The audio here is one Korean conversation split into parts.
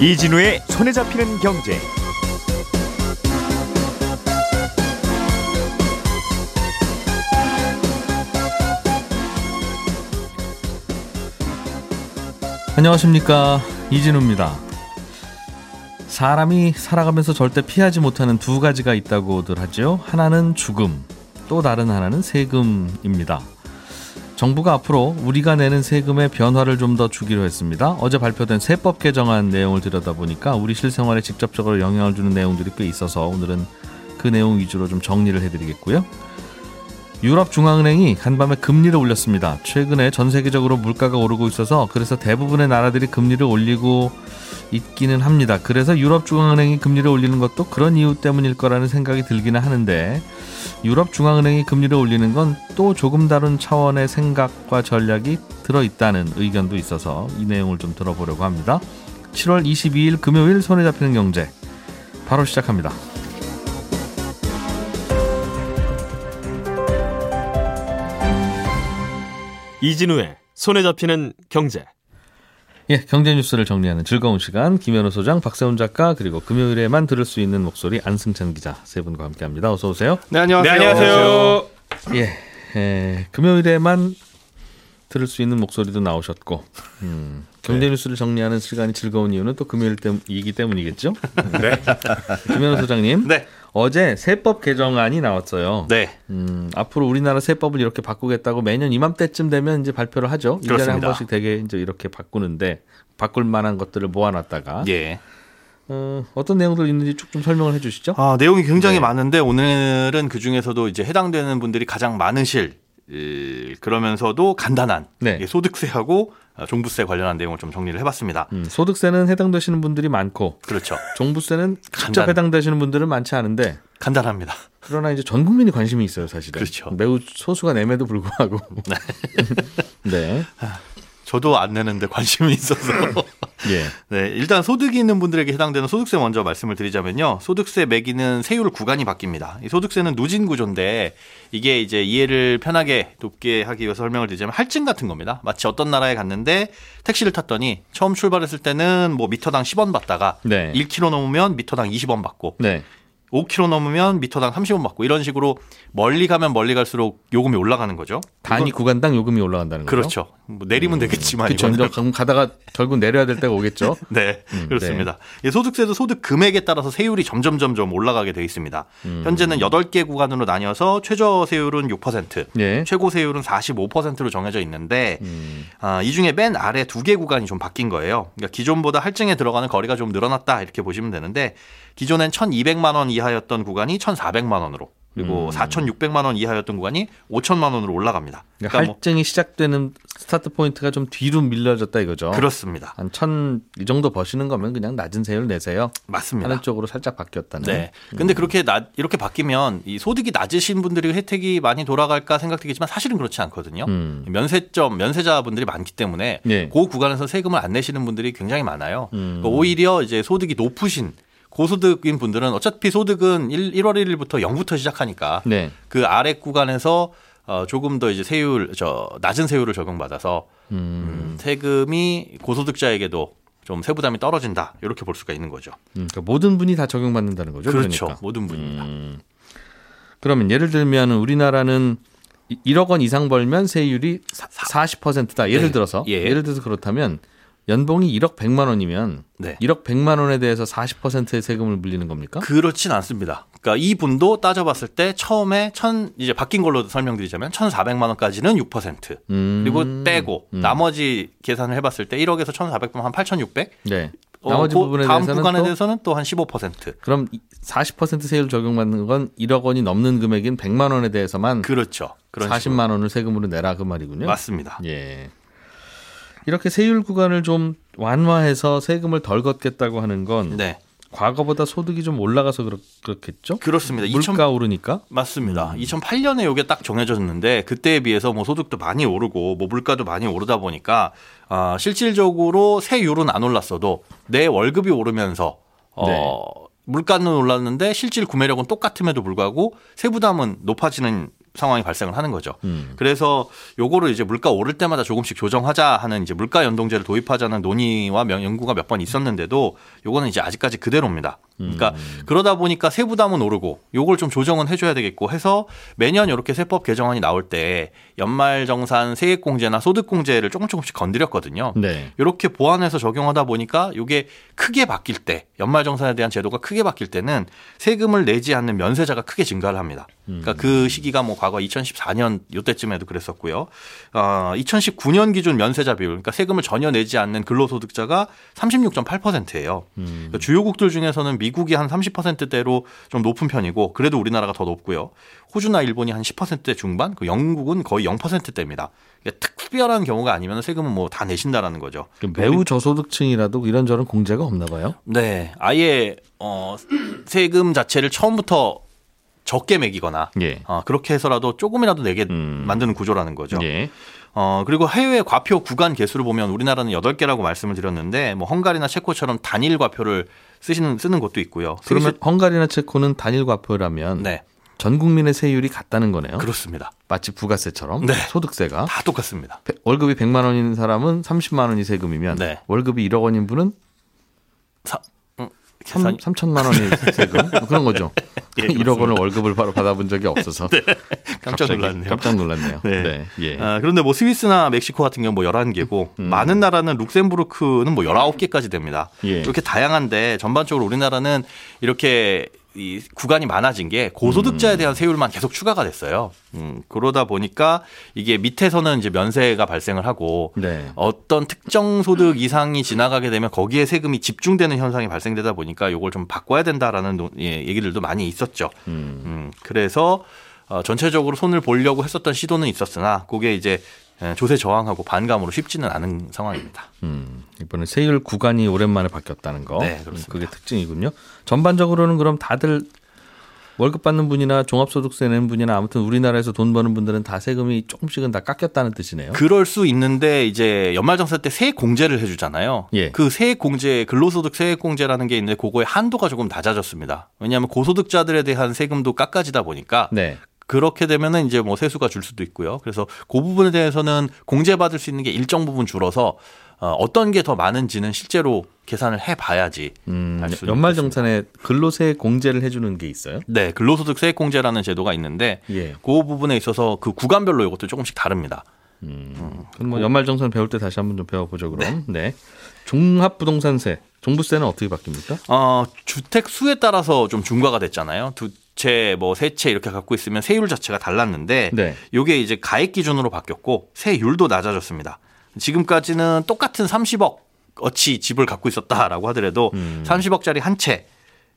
이진우의 손에 잡히는 경제. 안녕하십니까 이진우입니다. 사람이 살아가면서 절대 피하지 못하는 두 가지가 있다고들 하죠. 하나는 죽음, 또 다른 하나는 세금입니다. 정부가 앞으로 우리가 내는 세금의 변화를 좀 더 주기로 했습니다. 어제 발표된 세법 개정안 내용을 들여다보니까 우리 실생활에 직접적으로 영향을 주는 내용들이 꽤 있어서 오늘은 그 내용 위주로 좀 정리를 해드리겠고요. 유럽 중앙은행이 간밤에 금리를 올렸습니다. 최근에 전 세계적으로 물가가 오르고 있어서 그래서 대부분의 나라들이 금리를 올리고 있기는 합니다. 그래서 유럽 중앙은행이 금리를 올리는 것도 그런 이유 때문일 거라는 생각이 들기는 하는데 유럽 중앙은행이 금리를 올리는 건 또 조금 다른 차원의 생각과 전략이 들어 있다는 의견도 있어서 이 내용을 좀 들어보려고 합니다. 7월 22일 금요일 손에 잡히는 경제 바로 시작합니다. 이진우의 손에 잡히는 경제. 예, 경제 뉴스를 정리하는 즐거운 시간 김현우 소장, 박세훈 작가 그리고 금요일에만 들을 수 있는 목소리 안승찬 기자 세 분과 함께합니다. 어서 오세요. 네 안녕하세요. 네, 안녕하세요. 예, 예, 금요일에만 들을 수 있는 목소리도 나오셨고 음, 경제 뉴스를 정리하는 시간이 즐거운 이유는 또 금요일 때이기 때문이겠죠. 네. 김현우 소장님, 네. 어제 세법 개정안이 나왔어요. 네. 음, 앞으로 우리나라 세법을 이렇게 바꾸겠다고 매년 이맘때쯤 되면 이제 발표를 하죠. 1년에 한 그렇습니다. 번씩 되게 이제 이렇게 바꾸는데 바꿀 만한 것들을 모아놨다가 예. 어, 어떤 내용들 있는지 쭉 좀 설명을 해주시죠. 아 내용이 굉장히 네. 많은데 오늘은 그 중에서도 이제 해당되는 분들이 가장 많으실 이, 그러면서도 간단한 네. 이 소득세하고 아, 종부세 관련한 내용을 좀 정리를 해봤습니다. 음, 소득세는 해당되시는 분들이 많고 그렇죠. 종부세는 직접 간단. 해당되시는 분들은 많지 않은데 간단합니다. 그러나 이제 전 국민이 관심이 있어요, 사실은. 그렇죠. 매우 소수가 nem에도 불구하고. 네. 저도 안 내는데 관심이 있어서. 예. 네, 일단 소득이 있는 분들에게 해당되는 소득세 먼저 말씀을 드리자면요. 소득세 매기는 세율 구간이 바뀝니다. 이 소득세는 누진 구조인데 이게 이제 이해를 편하게 돕게 하기 위해서 설명을 드리자면 할증 같은 겁니다. 마치 어떤 나라에 갔는데 택시를 탔더니 처음 출발했을 때는 뭐 미터당 10원 받다가 네. 1km 넘으면 미터당 20원 받고 네. 5km 넘으면 미터당 30원 받고 이런 식으로 멀리 가면 멀리 갈수록 요금이 올라가는 거죠. 단위 구간당 요금이 올라간다는 거죠. 그렇죠. 뭐 내리면 되겠지만 그렇죠. 이거는 가다가 결국 내려야 될 때가 오겠죠. 네, 음, 그렇습니다. 이 소득세도 소득 금액에 따라서 세율이 점점 점점 올라가게 돼 있습니다. 음. 현재는 8개 구간으로 나뉘어서 최저 세율은 6%, 예. 최고 세율은 45%로 정해져 있는데 음. 아, 이 중에 맨 아래 두 개 구간이 좀 바뀐 거예요. 그러니까 기존보다 할증에 들어가는 거리가 좀 늘어났다 이렇게 보시면 되는데 기존엔 1,200만 원 이하였던 구간이 1,400만 원으로 그리고 음. 4,600만 원 이하였던 구간이 5천만 원으로 올라갑니다. 그러니까 그러니까 뭐 할증이 시작되는 start point가 좀 뒤로 밀려졌다 이거죠. 그렇습니다. 한 천 이 정도 버시는 거면 그냥 낮은 세율 내세요. 맞습니다. 하는 쪽으로 살짝 바뀌었다는. 네. 근데 그렇게 나, 이렇게 바뀌면 이 소득이 낮으신 분들이 혜택이 많이 돌아갈까 생각되겠지만 사실은 그렇지 않거든요. 음. 면세점, 면세자분들이 많기 때문에 예. 그 구간에서 세금을 안 내시는 분들이 굉장히 많아요. 음. 그러니까 오히려 이제 소득이 높으신 고소득인 분들은 어차피 소득은 1, 1월 1일부터 0부터 시작하니까 네. 그 아래 구간에서 어, 조금 더 이제 세율, 저, 낮은 세율을 적용받아서 음. 음, 세금이 고소득자에게도 좀 세부담이 떨어진다. 이렇게 볼 수가 있는 거죠. 음, 그러니까 모든 분이 다 적용받는다는 거죠. 그렇죠. 그러니까. 모든 분입니다. 음. 그러면 예를 들면 우리나라는 이- 1억 원 이상 벌면 세율이 사, 40%다. 예를 네. 들어서 예. 예를 들어서 그렇다면 연봉이 1억 100만 원이면 네. 1억 100만 원에 대해서 40%의 세금을 물리는 겁니까? 그렇진 않습니다. 그러니까 이 분도 따져봤을 때 처음에 천 이제 바뀐 걸로 설명드리자면 1,400만 원까지는 6% 음. 그리고 떼고 음. 나머지 계산을 해봤을 때 1억에서 1,400만 한 8,600. 네. 어, 나머지 그 부분에 다음 대해서는 구간에 또 대해서는 또 한 15%. 그럼 40% 세율 적용받는 건 1억 원이 넘는 금액인 100만 원에 대해서만 그렇죠. 그런 40만 원을 세금으로 내라 그 말이군요. 맞습니다. 예. 이렇게 세율 구간을 좀 완화해서 세금을 덜 걷겠다고 하는 건 네. 과거보다 소득이 좀 올라가서 그렇, 그렇겠죠? 그렇습니다. 2000 물가 오르니까. 맞습니다. 음. 2008년에 이게 딱 정해졌는데 그때에 비해서 뭐 소득도 많이 오르고 뭐 물가도 많이 오르다 보니까 아, 실질적으로 세율은 안 올랐어도 내 월급이 오르면서 어, 네. 물가는 올랐는데 실질 구매력은 똑같음에도 불구하고 세부담은 높아지는 상황이 발생을 하는 거죠. 음. 그래서 요거를 이제 물가 오를 때마다 조금씩 조정하자 하는 이제 물가 연동제를 도입하자는 논의와 명- 연구가 몇 번 있었는데도 요거는 이제 아직까지 그대로입니다. 그러니까 그러다 보니까 세부담은 오르고 요걸 좀 조정은 해줘야 되겠고 해서 매년 이렇게 세법 개정안이 나올 때 연말정산 세액공제나 소득공제를 조금 조금씩 건드렸거든요. 네. 이렇게 보완해서 적용하다 보니까 이게 크게 바뀔 때 연말정산에 대한 제도가 크게 바뀔 때는 세금을 내지 않는 면세자가 크게 증가를 합니다. 그러니까 그 시기가 뭐 과거 2014년 요때쯤에도 그랬었고요. 어, 2019년 기준 면세자 비율, 그러니까 세금을 전혀 내지 않는 근로소득자가 36.8%예요. 그러니까 주요국들 중에서는 미국이 한 30%대로 좀 높은 편이고 그래도 우리나라가 더 높고요. 호주나 일본이 한 10%대 중반, 그 영국은 거의 0%대입니다. 특별한 경우가 아니면 세금은 뭐 다 내신다라는 거죠. 그 매우 저소득층이라도 이런저런 공제가 없나 봐요. 네, 아예 어, 세금 자체를 처음부터 적게 매기거나 예. 어, 그렇게 해서라도 조금이라도 내게 음. 만드는 구조라는 거죠. 예. 어, 그리고 해외 과표 구간 개수를 보면 우리나라는 8개라고 말씀을 드렸는데 뭐 헝가리나 체코처럼 단일 과표를 쓰시는 쓰는 곳도 있고요. 그러면 헝가리나 체코는 단일 과표라면 네, 전 국민의 세율이 같다는 거네요. 그렇습니다. 마치 부가세처럼 네. 소득세가 다 똑같습니다. 배- 월급이 100만 원인 사람은 30만 원이 세금이면 네. 월급이 1억 원인 분은 사, 음, 3, 계산이 3천만 원이 세금 뭐 그런 거죠. 예, 1억 원을 월급을 바로 받아본 적이 없어서 깜짝 갑자기 놀랐네요. 깜짝 놀랐네요. 네. 네. 예. 아, 그런데 뭐 스위스나 멕시코 같은 경우는 뭐 11개고 음. 많은 나라는 룩셈부르크는 뭐 19개까지 됩니다. 예. 이렇게 다양한데 전반적으로 우리나라는 이렇게 이 구간이 많아진 게 고소득자에 대한 세율만 계속 추가가 됐어요. 음, 그러다 보니까 이게 밑에서는 이제 면세가 발생을 하고 네. 어떤 특정 소득 이상이 지나가게 되면 거기에 세금이 집중되는 현상이 발생되다 보니까 이걸 좀 바꿔야 된다라는 노- 예, 얘기들도 많이 있었죠. 음. 음, 그래서 어, 전체적으로 손을 보려고 했었던 시도는 있었으나 그게 이제 에, 조세 저항하고 반감으로 쉽지는 않은 상황입니다. 음, 이번에 세율 구간이 오랜만에 바뀌었다는 거. 네, 그렇습니다. 그게 특징이군요. 전반적으로는 그럼 다들 월급 받는 분이나 종합소득세 내는 분이나 아무튼 우리나라에서 돈 버는 분들은 다 세금이 조금씩은 다 깎였다는 뜻이네요. 그럴 수 있는데 이제 연말정산 때 세액 공제를 해주잖아요. 예. 그 세액 공제, 근로소득 세액 공제라는 게 있는데 그거의 한도가 조금 낮아졌습니다. 왜냐하면 고소득자들에 대한 세금도 깎아지다 보니까 네. 그렇게 되면은 이제 뭐 세수가 줄 수도 있고요. 그래서 그 부분에 대해서는 공제받을 수 있는 게 일정 부분 줄어서 어, 어떤 게 더 많은지는 실제로 계산을 해봐야지 음, 연말정산에 근로세 공제를 해주는 게 있어요? 네, 근로소득 세액 공제라는 제도가 있는데 예. 그 부분에 있어서 그 구간별로 이것도 조금씩 다릅니다. 그럼 뭐 연말정산 배울 때 다시 한번 좀 배워보죠 그럼. 네. 종합부동산세, 종부세는 어떻게 바뀝니까? 어, 주택 수에 따라서 좀 중과가 됐잖아요. 두 채, 뭐세채 이렇게 갖고 있으면 세율 자체가 달랐는데 네. 요게 이제 가액 기준으로 바뀌었고 세율도 낮아졌습니다. 지금까지는 똑같은 30억 어치 집을 갖고 있었다라고 하더라도 음. 30억짜리 한 채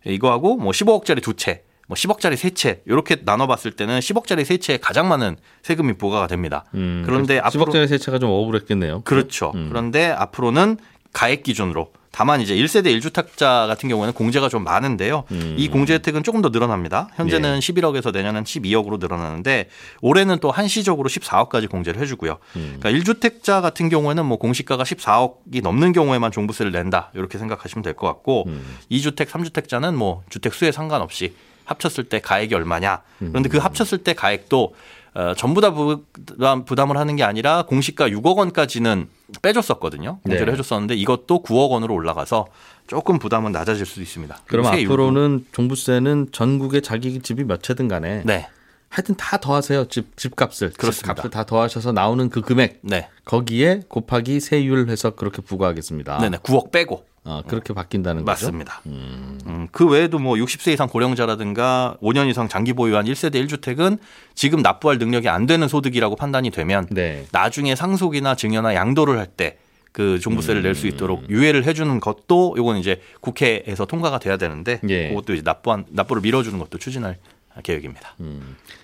이거하고 뭐 15억짜리 두 채, 뭐 10억짜리 세 채 이렇게 나눠봤을 때는 10억짜리 세 채에 가장 많은 세금이 부과가 됩니다. 음, 그런데 앞으로 10억짜리 세차가 좀 억울했겠네요. 그렇죠. 음. 그런데 앞으로는 가액 기준으로 다만 이제 1세대 1주택자 같은 경우에는 공제가 좀 많은데요. 음. 이 공제 혜택은 조금 더 늘어납니다. 현재는 예. 11억에서 내년은 12억으로 늘어나는데 올해는 또 한시적으로 14억까지 공제를 해주고요. 음. 그러니까 1주택자 같은 경우에는 뭐 공시가가 14억이 넘는 경우에만 종부세를 낸다 이렇게 생각하시면 될 것 같고 음. 2주택, 3주택자는 뭐 주택 수에 상관없이 합쳤을 때 가액이 얼마냐. 그런데 음. 그 합쳤을 때 가액도 어, 전부 다 부담, 부담을 하는 게 아니라 공시가 6억 원까지는 빼줬었거든요. 공제를 네. 해줬었는데 이것도 9억 원으로 올라가서 조금 부담은 낮아질 수도 있습니다. 그럼 앞으로는 종부세는 전국에 자기 집이 몇 채든 간에 네, 하여튼 다 더하세요. 집 집값을 그렇습니다. 집값을 다 더하셔서 나오는 그 금액 네, 거기에 곱하기 세율 해서 그렇게 부과하겠습니다. 네, 네, 9억 빼고 아, 그렇게 바뀐다는 거죠. 맞습니다. 음, 그 외에도 뭐 60세 이상 고령자라든가 5년 이상 장기 보유한 1세대 1주택은 지금 납부할 능력이 안 되는 소득이라고 판단이 되면 네. 나중에 상속이나 증여나 양도를 할 때 그 종부세를 낼수 음. 있도록 유예를 해주는 것도 요건 이제 국회에서 통과가 돼야 되는데 예. 그것도 이제 납부한 납부를 밀어주는 것도 추진할 계획입니다.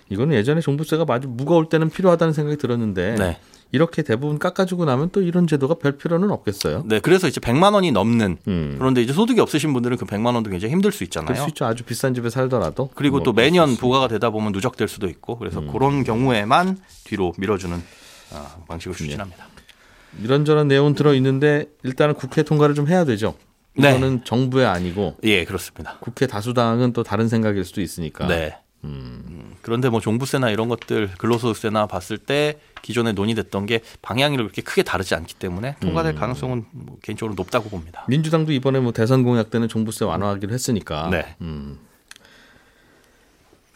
이거는 예전에 종부세가 아주 무거울 때는 필요하다는 생각이 들었는데 네. 이렇게 대부분 깎아주고 나면 또 이런 제도가 별 필요는 없겠어요. 네, 그래서 이제 100만 원이 넘는 음. 그런데 이제 소득이 없으신 분들은 그 100만 원도 굉장히 힘들 수 있잖아요. 수 있죠. 아주 비싼 집에 살더라도. 그리고 뭐 또 매년. 부과가 되다 보면 누적될 수도 있고 그래서 음. 그런 경우에만 뒤로 밀어주는 아, 방식을 네. 추진합니다. 이런저런 내용은 들어 있는데 일단은 국회 통과를 좀 해야 되죠. 네. 이거는 정부의 아니고 예, 그렇습니다. 국회 다수당은 또 다른 생각일 수도 있으니까. 네. 음, 그런데 뭐 종부세나 이런 것들 근로소득세나 봤을 때 기존에 논의됐던 게 방향이 그렇게 크게 다르지 않기 때문에 통과될 가능성은 뭐 개인적으로 높다고 봅니다. 민주당도 이번에 뭐 대선 공약 때는 종부세 완화하기로 했으니까 네. 음,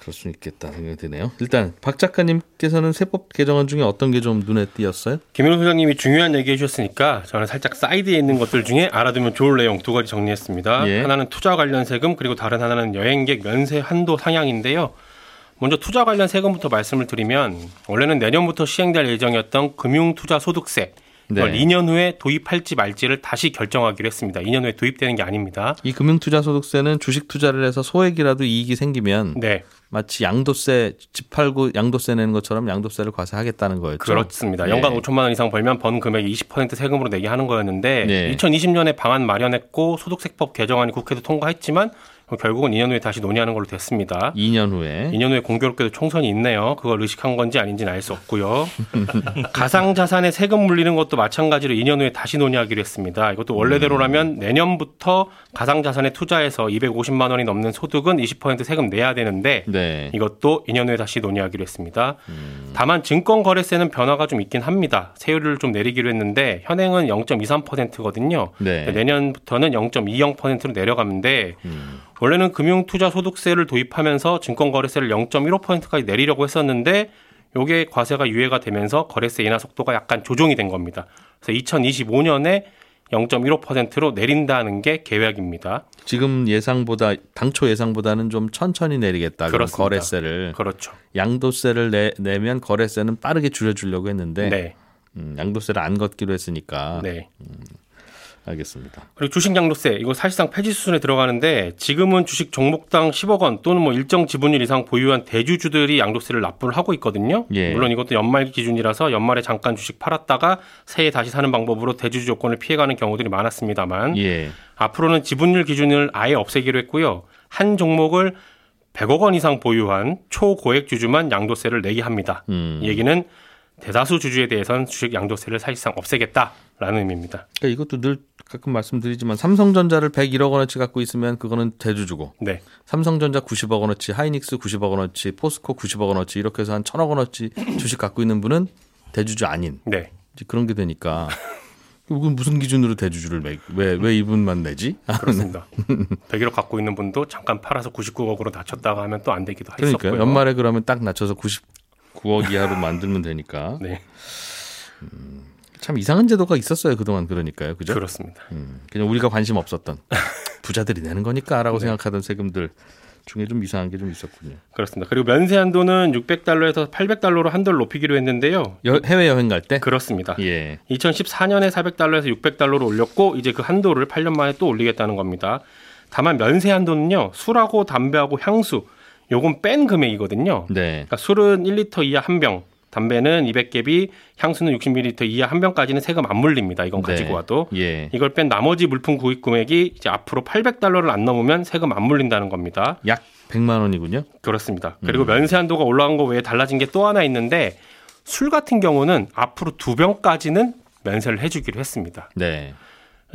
그럴 수 있겠다 생각이 드네요. 일단 박 작가님께서는 세법 개정안 중에 어떤 게 좀 눈에 띄었어요? 김현우 소장님이 중요한 얘기 해 주셨으니까 저는 살짝 사이드에 있는 것들 중에 알아두면 좋을 내용 두 가지 정리했습니다. 예. 하나는 투자 관련 세금 그리고 다른 하나는 여행객 면세 한도 상향인데요. 먼저 투자 관련 세금부터 말씀을 드리면 원래는 내년부터 시행될 예정이었던 금융투자소득세 네. 2년 후에 도입할지 말지를 다시 결정하기로 했습니다. 2년 후에 도입되는 게 아닙니다. 이 금융투자소득세는 주식 투자를 해서 소액이라도 이익이 생기면 네, 마치 양도세 집 팔고 양도세 내는 것처럼 양도세를 과세하겠다는 거였죠. 그렇습니다. 네. 연간 5천만 원 이상 벌면 번 금액 20% 세금으로 내게 하는 거였는데 네. 2020년에 방안 마련했고 소득세법 개정안이 국회도 통과했지만 결국은 2년 후에 다시 논의하는 걸로 됐습니다. 2년 후에 2년 후에 공교롭게도 총선이 있네요. 그걸 의식한 건지 아닌지는 알 수 없고요. 가상 자산에 세금 물리는 것도 마찬가지로 2년 후에 다시 논의하기로 했습니다. 이것도 원래대로라면 내년부터 가상 자산에 투자해서 250만 원이 넘는 소득은 20% 세금 내야 되는데 네. 이것도 2년 후에 다시 논의하기로 했습니다. 다만 증권거래세는 변화가 좀 있긴 합니다. 세율을 좀 내리기로 했는데 현행은 0.23%거든요. 네. 내년부터는 0.20%로 내려가는데 원래는 금융투자소득세를 도입하면서 증권거래세를 0.15%까지 내리려고 했었는데 요게 과세가 유예가 되면서 거래세 인하 속도가 약간 조정이 된 겁니다. 그래서 2025년에 0.15%로 내린다는 게 계획입니다. 지금 예상보다 당초 예상보다는 좀 천천히 내리겠다. 그렇습니다. 거래세를 그렇죠. 양도세를 내, 내면 거래세는 빠르게 줄여주려고 했는데 네. 음, 양도세를 안 걷기로 했으니까 네. 알겠습니다. 그리고 주식 양도세 이거 사실상 폐지 수순에 들어가는데 지금은 주식 종목당 10억 원 또는 뭐 일정 지분율 이상 보유한 대주주들이 양도세를 납부를 하고 있거든요. 예. 물론 이것도 연말 기준이라서 연말에 잠깐 주식 팔았다가 새해 다시 사는 방법으로 대주주 조건을 피해가는 경우들이 많았습니다만 예. 앞으로는 지분율 기준을 아예 없애기로 했고요. 한 종목을 100억 원 이상 보유한 초고액 주주만 양도세를 내게 합니다. 음. 이 얘기는 대다수 주주에 대해서는 주식 양도세를 사실상 없애겠다라는 의미입니다. 그러니까 이것도 늘 가끔 말씀드리지만 삼성전자를 101억 원어치 갖고 있으면 그거는 대주주고 네. 삼성전자 90억 원어치, 하이닉스 90억 원어치, 포스코 90억 원어치 이렇게 해서 한 1000억 원어치 주식 갖고 있는 분은 대주주 아닌 네. 이제 그런 게 되니까 이건 무슨 기준으로 대주주를 매, 왜, 왜 이분만 내지? 그렇습니다. 100억 갖고 있는 분도 잠깐 팔아서 99억으로 낮췄다가 하면 또 안 되기도 했었고요. 그러니까 연말에 그러면 딱 낮춰서 99억 이하로 만들면 되니까 네, 참 이상한 제도가 있었어요 그동안 그러니까요, 그죠? 그렇습니다. 음, 그냥 우리가 관심 없었던 부자들이 내는 거니까라고 네. 생각하던 세금들 중에 좀 이상한 게 좀 있었군요. 그렇습니다. 그리고 면세 한도는 600달러에서 800달러로 한도를 높이기로 했는데요. 여- 해외 여행 갈 때? 그렇습니다. 예. 2014년에 400달러에서 600달러로 올렸고 이제 그 한도를 8년 만에 또 올리겠다는 겁니다. 다만 면세 한도는요. 술하고 담배하고 향수 요건 뺀 금액이거든요. 네. 그러니까 술은 1리터 이하 한 병, 담배는 200갭이, 향수는 60ml 이하 한 병까지는 세금 안 물립니다. 이건 가지고 네. 와도. 예. 이걸 뺀 나머지 물품 구입 금액이 이제 앞으로 800달러를 안 넘으면 세금 안 물린다는 겁니다. 약 100만 원이군요. 그렇습니다. 그리고 면세 한도가 올라간 거 외에 달라진 게 또 하나 있는데 술 같은 경우는 앞으로 두 병까지는 면세를 해주기로 했습니다. 네.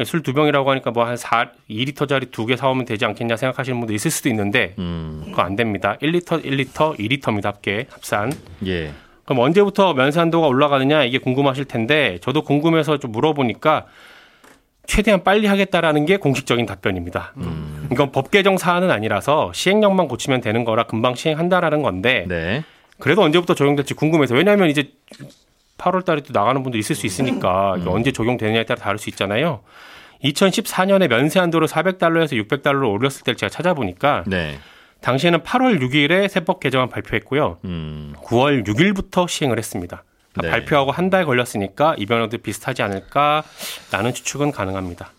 술 두 병이라고 하니까 뭐 한 4, 2리터짜리 두 개 사오면 되지 않겠냐 생각하시는 분도 있을 수도 있는데 음. 그거 안 됩니다. 1리터, 1리터, 2리터입니다. 합계 합산. 예. 그럼 언제부터 면세 한도가 올라가느냐 이게 궁금하실 텐데 저도 궁금해서 좀 물어보니까 최대한 빨리 하겠다라는 게 공식적인 답변입니다. 이건 법 개정 사안은 아니라서 시행령만 고치면 되는 거라 금방 시행한다라는 건데 네. 그래도 언제부터 적용될지 궁금해서 왜냐하면 이제 8월 달에 또 나가는 분도 있을 수 있으니까 이게 언제 적용되느냐에 따라 다를 수 있잖아요. 2014년에 면세 한도를 400달러에서 600달러로 올렸을 때를 제가 찾아보니까 네. 당시에는 8월 6일에 세법 개정안 발표했고요. 음. 9월 6일부터 시행을 했습니다. 그러니까 네. 발표하고 한 달 걸렸으니까 이 변화도 비슷하지 않을까라는 추측은 가능합니다.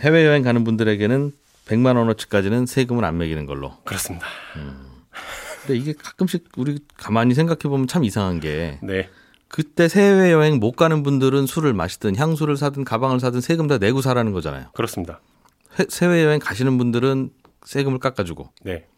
해외 여행 가는 분들에게는 100만 원어치까지는 세금을 안 매기는 걸로. 그렇습니다. 근데 이게 가끔씩 우리 가만히 생각해 보면 참 이상한 게 네. 그때 해외 여행 못 가는 분들은 술을 마시든 향수를 사든 가방을 사든 세금 다 내고 사라는 거잖아요. 그렇습니다. 해- 해외 여행 가시는 분들은 세금을 깎아주고 네.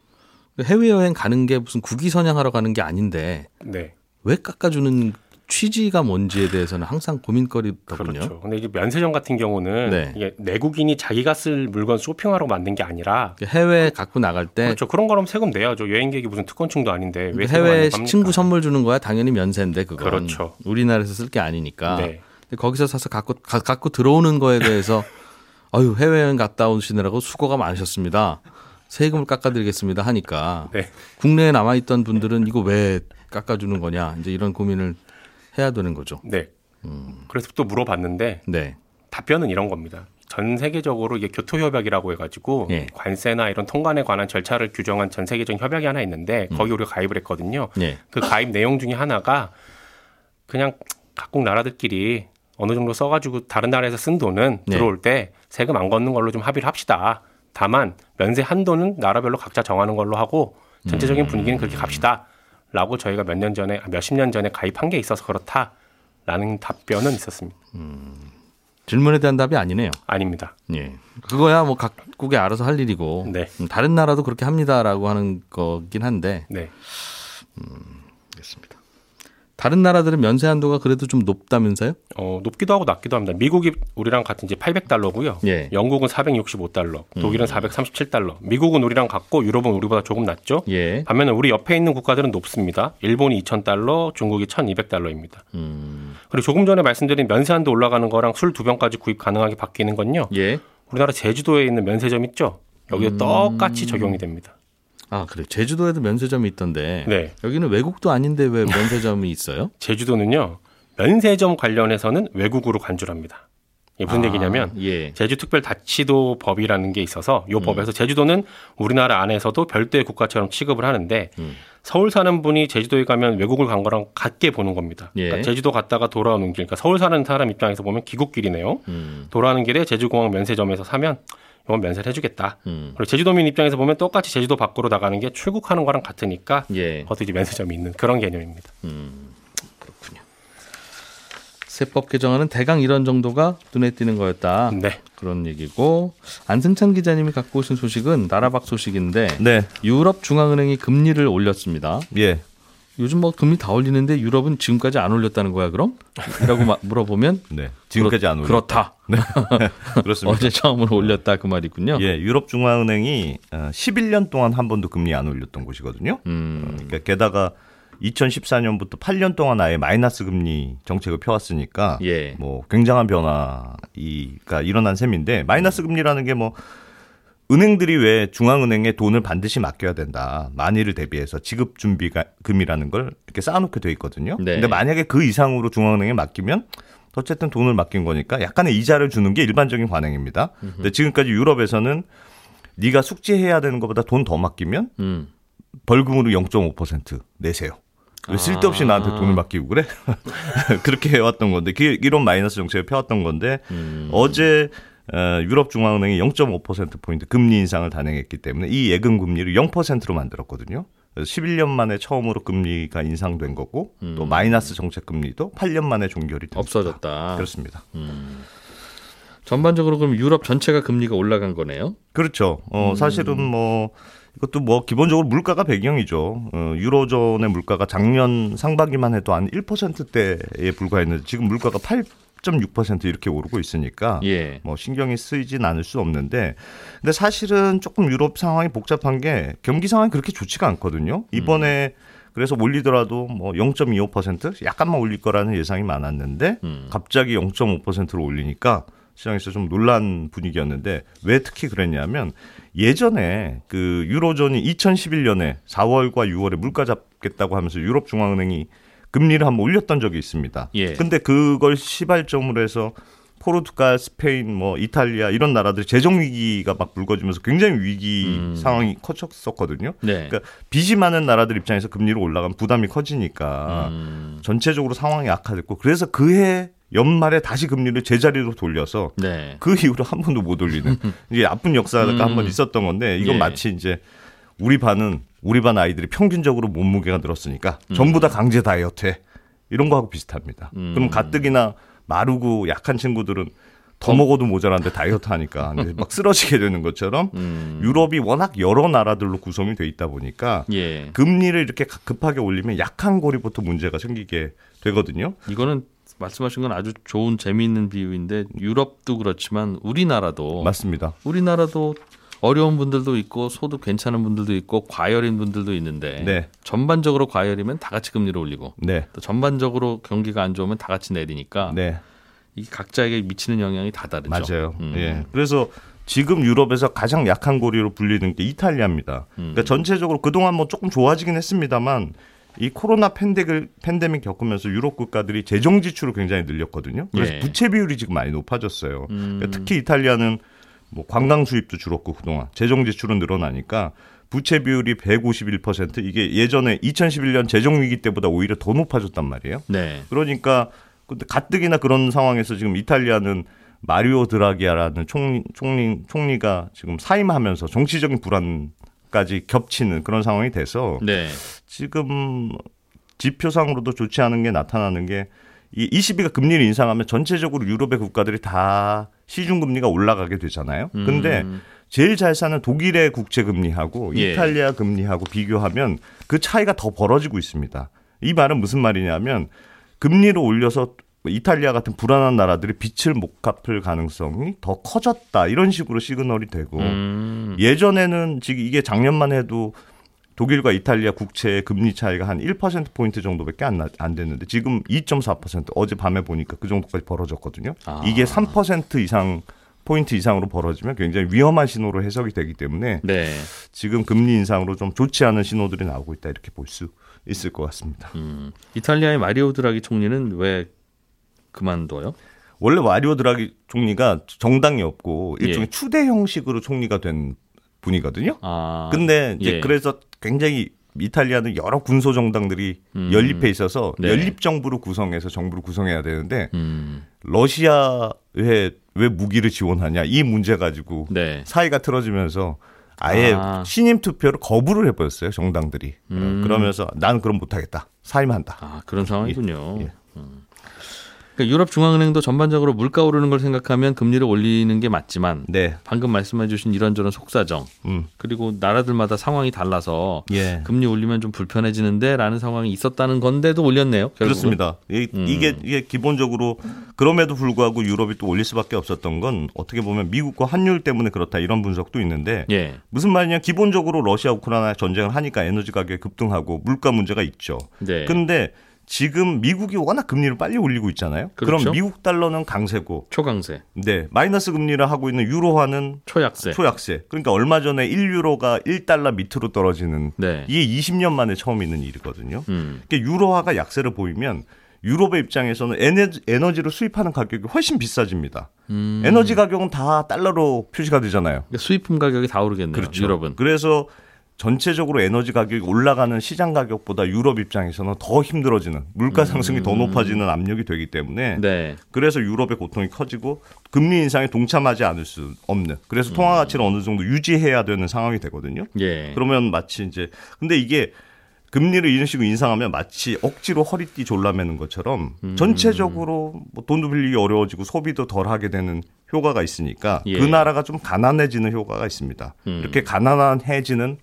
해외 여행 가는 게 무슨 국위 선양하러 가는 게 아닌데 네. 왜 깎아주는 취지가 뭔지에 대해서는 항상 고민거리더군요. 그렇죠. 근데 이제 면세점 같은 경우는 네. 이게 내국인이 자기가 쓸 물건 쇼핑하러 만든 게 아니라 해외 갖고 나갈 때 그렇죠. 그런 거라면 세금 내야죠. 여행객이 무슨 특권층도 아닌데 왜안 해외? 친구 선물 주는 거야 당연히 면세인데 그건 그렇죠. 우리나라에서 쓸 게 아니니까. 네. 근데 거기서 사서 갖고 가- 갖고 들어오는 거에 대해서 아유 해외여행 갔다 오시느라고 수고가 많으셨습니다. 세금을 깎아드리겠습니다 하니까 네. 국내에 남아 있던 분들은 이거 왜 깎아주는 거냐 이제 이런 고민을 해야 되는 거죠. 네. 그래서 또 물어봤는데 네, 답변은 이런 겁니다. 전 세계적으로 이게 교토협약이라고 해가지고 예. 관세나 이런 통관에 관한 절차를 규정한 전 세계적 협약이 하나 있는데 거기 우리가 가입을 했거든요. 네, 그 가입 내용 중에 하나가 그냥 각국 나라들끼리 어느 정도 써가지고 다른 나라에서 쓴 돈은 네. 들어올 때 세금 안 걷는 걸로 좀 합의를 합시다. 다만 면세 한도는 나라별로 각자 정하는 걸로 하고 전체적인 분위기는 그렇게 갑시다. 라고 저희가 몇 년 전에 아, 몇십 년 전에 가입한 게 있어서 그렇다 라는 답변은 있었습니다. 질문에 대한 답이 아니네요. 아닙니다. 예, 그거야 뭐 각국에 알아서 할 일이고 네. 음, 다른 나라도 그렇게 합니다라고 하는 거긴 한데 네. 다 른 나라들은 면세 한도가 그래도 좀 높다면서요? 어, 높기도 하고 낮기도 합니다. 미국이 우리랑 같은 이제 800달러고요. 예. 영국은 465달러, 독일은 437달러, 미국은 우리랑 같고 유럽은 우리보다 조금 낮죠. 예. 반면에 우리 옆에 있는 국가들은 높습니다. 일본이 2,000달러, 중국이 1,200달러입니다. 음, 그리고 조금 전에 말씀드린 면세 한도 올라가는 거랑 술 두 병까지 구입 가능하게 바뀌는 건요. 예. 우리나라 제주도에 있는 면세점 있죠. 여기도 음. 똑같이 적용이 됩니다. 아 그래 제주도에도 면세점이 있던데 네. 여기는 외국도 아닌데 왜 면세점이 있어요? 제주도는요. 면세점 관련해서는 외국으로 간주합니다. 무슨 아, 얘기냐면 예. 제주특별자치도 법이라는 게 있어서 이 법에서 제주도는 우리나라 안에서도 별도의 국가처럼 취급을 하는데 음. 서울 사는 분이 제주도에 가면 외국을 간 거랑 같게 보는 겁니다. 예. 그러니까 제주도 갔다가 돌아오는 길, 그러니까 서울 사는 사람 입장에서 보면 귀국길이네요. 음, 돌아오는 길에 제주공항 면세점에서 사면 이건 면세를 해주겠다. 음, 그리고 제주도민 입장에서 보면 똑같이 제주도 밖으로 나가는 게 출국하는 거랑 같으니까 예. 그것도 이제 면세점이 있는 그런 개념입니다. 세법 개정안은 대강 이런 정도가 눈에 띄는 거였다. 네. 그런 얘기고 안승찬 기자님이 갖고 오신 소식은 나라박 소식인데 네, 유럽 중앙은행이 금리를 올렸습니다. 예. 요즘 뭐 금리 다 올리는데 유럽은 지금까지 안 올렸다는 거야 그럼? 이라고 마- 물어보면 네. 지금까지 안 올렸. 그렇다. 그렇습니다. 어제 처음으로 올렸다 그 말이군요. 예, 유럽 중앙은행이 어, 11년 동안 한 번도 금리 안 올렸던 곳이거든요. 음, 그러니까 게다가 2014년부터 8년 동안 아예 마이너스 금리 정책을 펴왔으니까 예. 뭐 굉장한 변화가 일어난 셈인데 마이너스 금리라는 게뭐 은행들이 왜 중앙은행에 돈을 반드시 맡겨야 된다. 만일을 대비해서 지급 준비가 금이라는 걸 이렇게 쌓아놓게 돼 있거든요. 네. 근데 만약에 그 이상으로 중앙은행에 맡기면 어쨌든 돈을 맡긴 거니까 약간의 이자를 주는 게 일반적인 관행입니다. 근데 지금까지 유럽에서는 네가 숙지해야 되는 것보다 돈 더 맡기면 음. 벌금으로 0.5% 내세요. 왜 쓸데없이 아. 나한테 돈을 맡기고 그래? 그렇게 해왔던 건데, 그- 이런 마이너스 정책을 펴왔던 건데, 음. 어제 어, 유럽 중앙은행이 0.5%포인트 금리 인상을 단행했기 때문에 이 예금 금리를 0%로 만들었거든요. 그래서 11년 만에 처음으로 금리가 인상된 거고, 또 마이너스 정책 금리도 8년 만에 종결이 됐다. 음. 없어졌다. 그렇습니다. 전반적으로 그럼 유럽 전체가 금리가 올라간 거네요. 그렇죠. 어, 사실은 뭐 이것도 뭐 기본적으로 물가가 배경이죠. 어, 유로존의 물가가 작년 상반기만 해도 한 1%대에 불과했는데 지금 물가가 8.6% 이렇게 오르고 있으니까 예. 뭐 신경이 쓰이진 않을 수 없는데 근데 사실은 조금 유럽 상황이 복잡한 게 경기 상황이 그렇게 좋지가 않거든요. 이번에 그래서 올리더라도 뭐 0.25% 약간만 올릴 거라는 예상이 많았는데 음. 갑자기 0.5%로 올리니까 시장에서 좀 놀란 분위기였는데 왜 특히 그랬냐면 예전에 그 유로존이 2011년에 4월과 6월에 물가 잡겠다고 하면서 유럽 중앙은행이 금리를 한번 올렸던 적이 있습니다. 예. 근데 그걸 시발점으로 해서 포르투갈, 스페인, 뭐 이탈리아 이런 나라들이 재정 위기가 막 불거지면서 굉장히 위기 상황이 커졌었거든요. 네. 그러니까 빚이 많은 나라들 입장에서 금리로 올라가면 부담이 커지니까 음. 전체적으로 상황이 악화됐고 그래서 그해 연말에 다시 금리를 제자리로 돌려서 네. 그 이후로 한 번도 못 올리는 이게 아픈 역사가 음. 한번 있었던 건데 이건 예. 마치 이제 우리 반은 우리 반 아이들이 평균적으로 몸무게가 늘었으니까 음. 전부 다 강제 다이어트해 이런 거하고 비슷합니다. 음. 그럼 가뜩이나 마르고 약한 친구들은 더 먹어도 모자란데 다이어트 하니까 막 쓰러지게 되는 것처럼 음. 유럽이 워낙 여러 나라들로 구성이 돼 있다 보니까 예. 금리를 이렇게 급하게 올리면 약한 고리부터 문제가 생기게 되거든요. 이거는 말씀하신 건 아주 좋은 재미있는 비유인데 유럽도 그렇지만 우리나라도 맞습니다. 우리나라도 어려운 분들도 있고 소득 괜찮은 분들도 있고 과열인 분들도 있는데 네. 전반적으로 과열이면 다 같이 금리를 올리고 네. 또 전반적으로 경기가 안 좋으면 다 같이 내리니까 네. 이 각자에게 미치는 영향이 다 다르죠. 맞아요. 음. 예. 그래서 지금 유럽에서 가장 약한 고리로 불리는 게 이탈리아입니다. 음. 그러니까 전체적으로 그동안 뭐 조금 좋아지긴 했습니다만 이 코로나 팬데믹, 팬데믹 겪으면서 유럽 국가들이 재정 지출을 굉장히 늘렸거든요. 그래서 예. 부채 비율이 지금 많이 높아졌어요. 음. 그러니까 특히 이탈리아는 뭐 관광 수입도 줄었고 그동안 재정 지출은 늘어나니까 부채 비율이 151% 이게 예전에 2011년 재정 위기 때보다 오히려 더 높아졌단 말이에요. 네. 그러니까 근데 가뜩이나 그런 상황에서 지금 이탈리아는 마리오 드라기아라는 총리, 총리 총리가 지금 사임하면서 정치적인 불안까지 겹치는 그런 상황이 돼서 네. 지금 지표상으로도 좋지 않은 게 나타나는 게이 ECB가 금리를 인상하면 전체적으로 유럽의 국가들이 다 시중 금리가 올라가게 되잖아요. 근데 음. 제일 잘 사는 독일의 국채 금리하고 예. 이탈리아 금리하고 비교하면 그 차이가 더 벌어지고 있습니다. 이 말은 무슨 말이냐면 금리를 올려서 이탈리아 같은 불안한 나라들이 빚을 못 갚을 가능성이 더 커졌다 이런 식으로 시그널이 되고 음. 예전에는 지금 이게 작년만 해도 독일과 이탈리아 국채의 금리 차이가 한 1% 포인트 정도밖에 안, 나- 안 됐는데 지금 2.4% 어제 밤에 보니까 그 정도까지 벌어졌거든요. 아. 이게 3% 이상 포인트 이상으로 벌어지면 굉장히 위험한 신호로 해석이 되기 때문에 네. 지금 금리 인상으로 좀 좋지 않은 신호들이 나오고 있다 이렇게 볼 수 있을 것 같습니다. 음. 이탈리아의 마리오 드라기 총리는 왜 그만둬요? 원래 와리오 드라기 총리가 정당이 없고 일종의 예. 추대 형식으로 총리가 된 분이거든요. 아. 근데 이제 예. 그래서 굉장히 이탈리아는 여러 군소 정당들이 음. 연립해 있어서 네. 연립 정부를 구성해서 정부를 구성해야 되는데 음. 러시아에 왜 무기를 지원하냐 이 문제 가지고 네. 사이가 틀어지면서 아예 아. 신임 투표를 거부를 해버렸어요 정당들이 음. 그러면서 난 그럼 못하겠다 사임한다. 아 그런 상황이군요. 예. 음. 그러니까 유럽 중앙은행도 전반적으로 물가 오르는 걸 생각하면 금리를 올리는 게 맞지만 네, 방금 말씀해주신 이런저런 속사정 음, 그리고 나라들마다 상황이 달라서 예. 금리 올리면 좀 불편해지는데라는 상황이 있었다는 건데도 올렸네요. 결국은. 그렇습니다. 이, 음. 이게 이게 기본적으로 그럼에도 불구하고 유럽이 또 올릴 수밖에 없었던 건 어떻게 보면 미국과 환율 때문에 그렇다 이런 분석도 있는데 예. 무슨 말이냐 기본적으로 러시아 우크라이나 전쟁을 하니까 에너지 가격이 급등하고 물가 문제가 있죠. 네. 근데 지금 미국이 워낙 금리를 빨리 올리고 있잖아요. 그 그렇죠. 럼 미국 달러는 강세고, 초강세, 네 마이너스 금리를 하고 있는 유로화는 초약세. 초약세. 그러니까 얼마 전에 1유로가 1달러 밑으로 떨어지는 네. 이게 20년 만에 처음 있는 일이거든요. 음. 그러니까 유로화가 약세를 보이면 유럽의 입장에서는 에너지, 에너지를 수입하는 가격이 훨씬 비싸집니다. 음. 에너지 가격은 다 달러로 표시가 되잖아요. 그러니까 수입품 가격이 다 오르겠네요. 그렇죠. 유럽은. 그래서 전체적으로 에너지 가격이 올라가는 시장 가격보다 유럽 입장에서는 더 힘들어지는 물가 상승이 더 높아지는 압력이 되기 때문에 음. 네. 그래서 유럽의 고통이 커지고 금리 인상에 동참하지 않을 수 없는 그래서 통화 가치를 어느 정도 유지해야 되는 상황이 되거든요. 예. 그러면 마치 이제 근데 이게 금리를 이런 식으로 인상하면 마치 억지로 허리띠 졸라매는 것처럼 음. 전체적으로 뭐 돈도 빌리기 어려워지고 소비도 덜 하게 되는 효과가 있으니까 예. 그 나라가 좀 가난해지는 효과가 있습니다. 음. 이렇게 가난해지는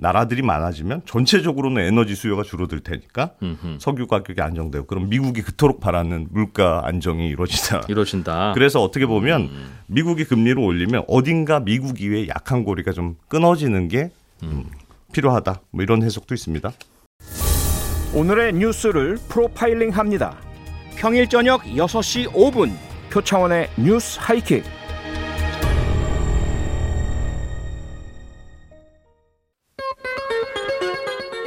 나라들이 많아지면 전체적으로는 에너지 수요가 줄어들 테니까 음흠. 석유 가격이 안정되고 그럼 미국이 그토록 바라는 물가 안정이 이루어지다. 이러신다. 그래서 어떻게 보면 음. 미국이 금리를 올리면 어딘가 미국 이외의 약한 고리가 좀 끊어지는 게 음, 필요하다. 뭐 이런 해석도 있습니다. 오늘의 뉴스를 프로파일링 합니다. 평일 저녁 6시 5분 표창원의 뉴스 하이킥.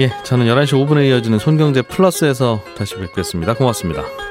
예, 저는 11시 5분에 이어지는 손경제 플러스에서 다시 뵙겠습니다. 고맙습니다.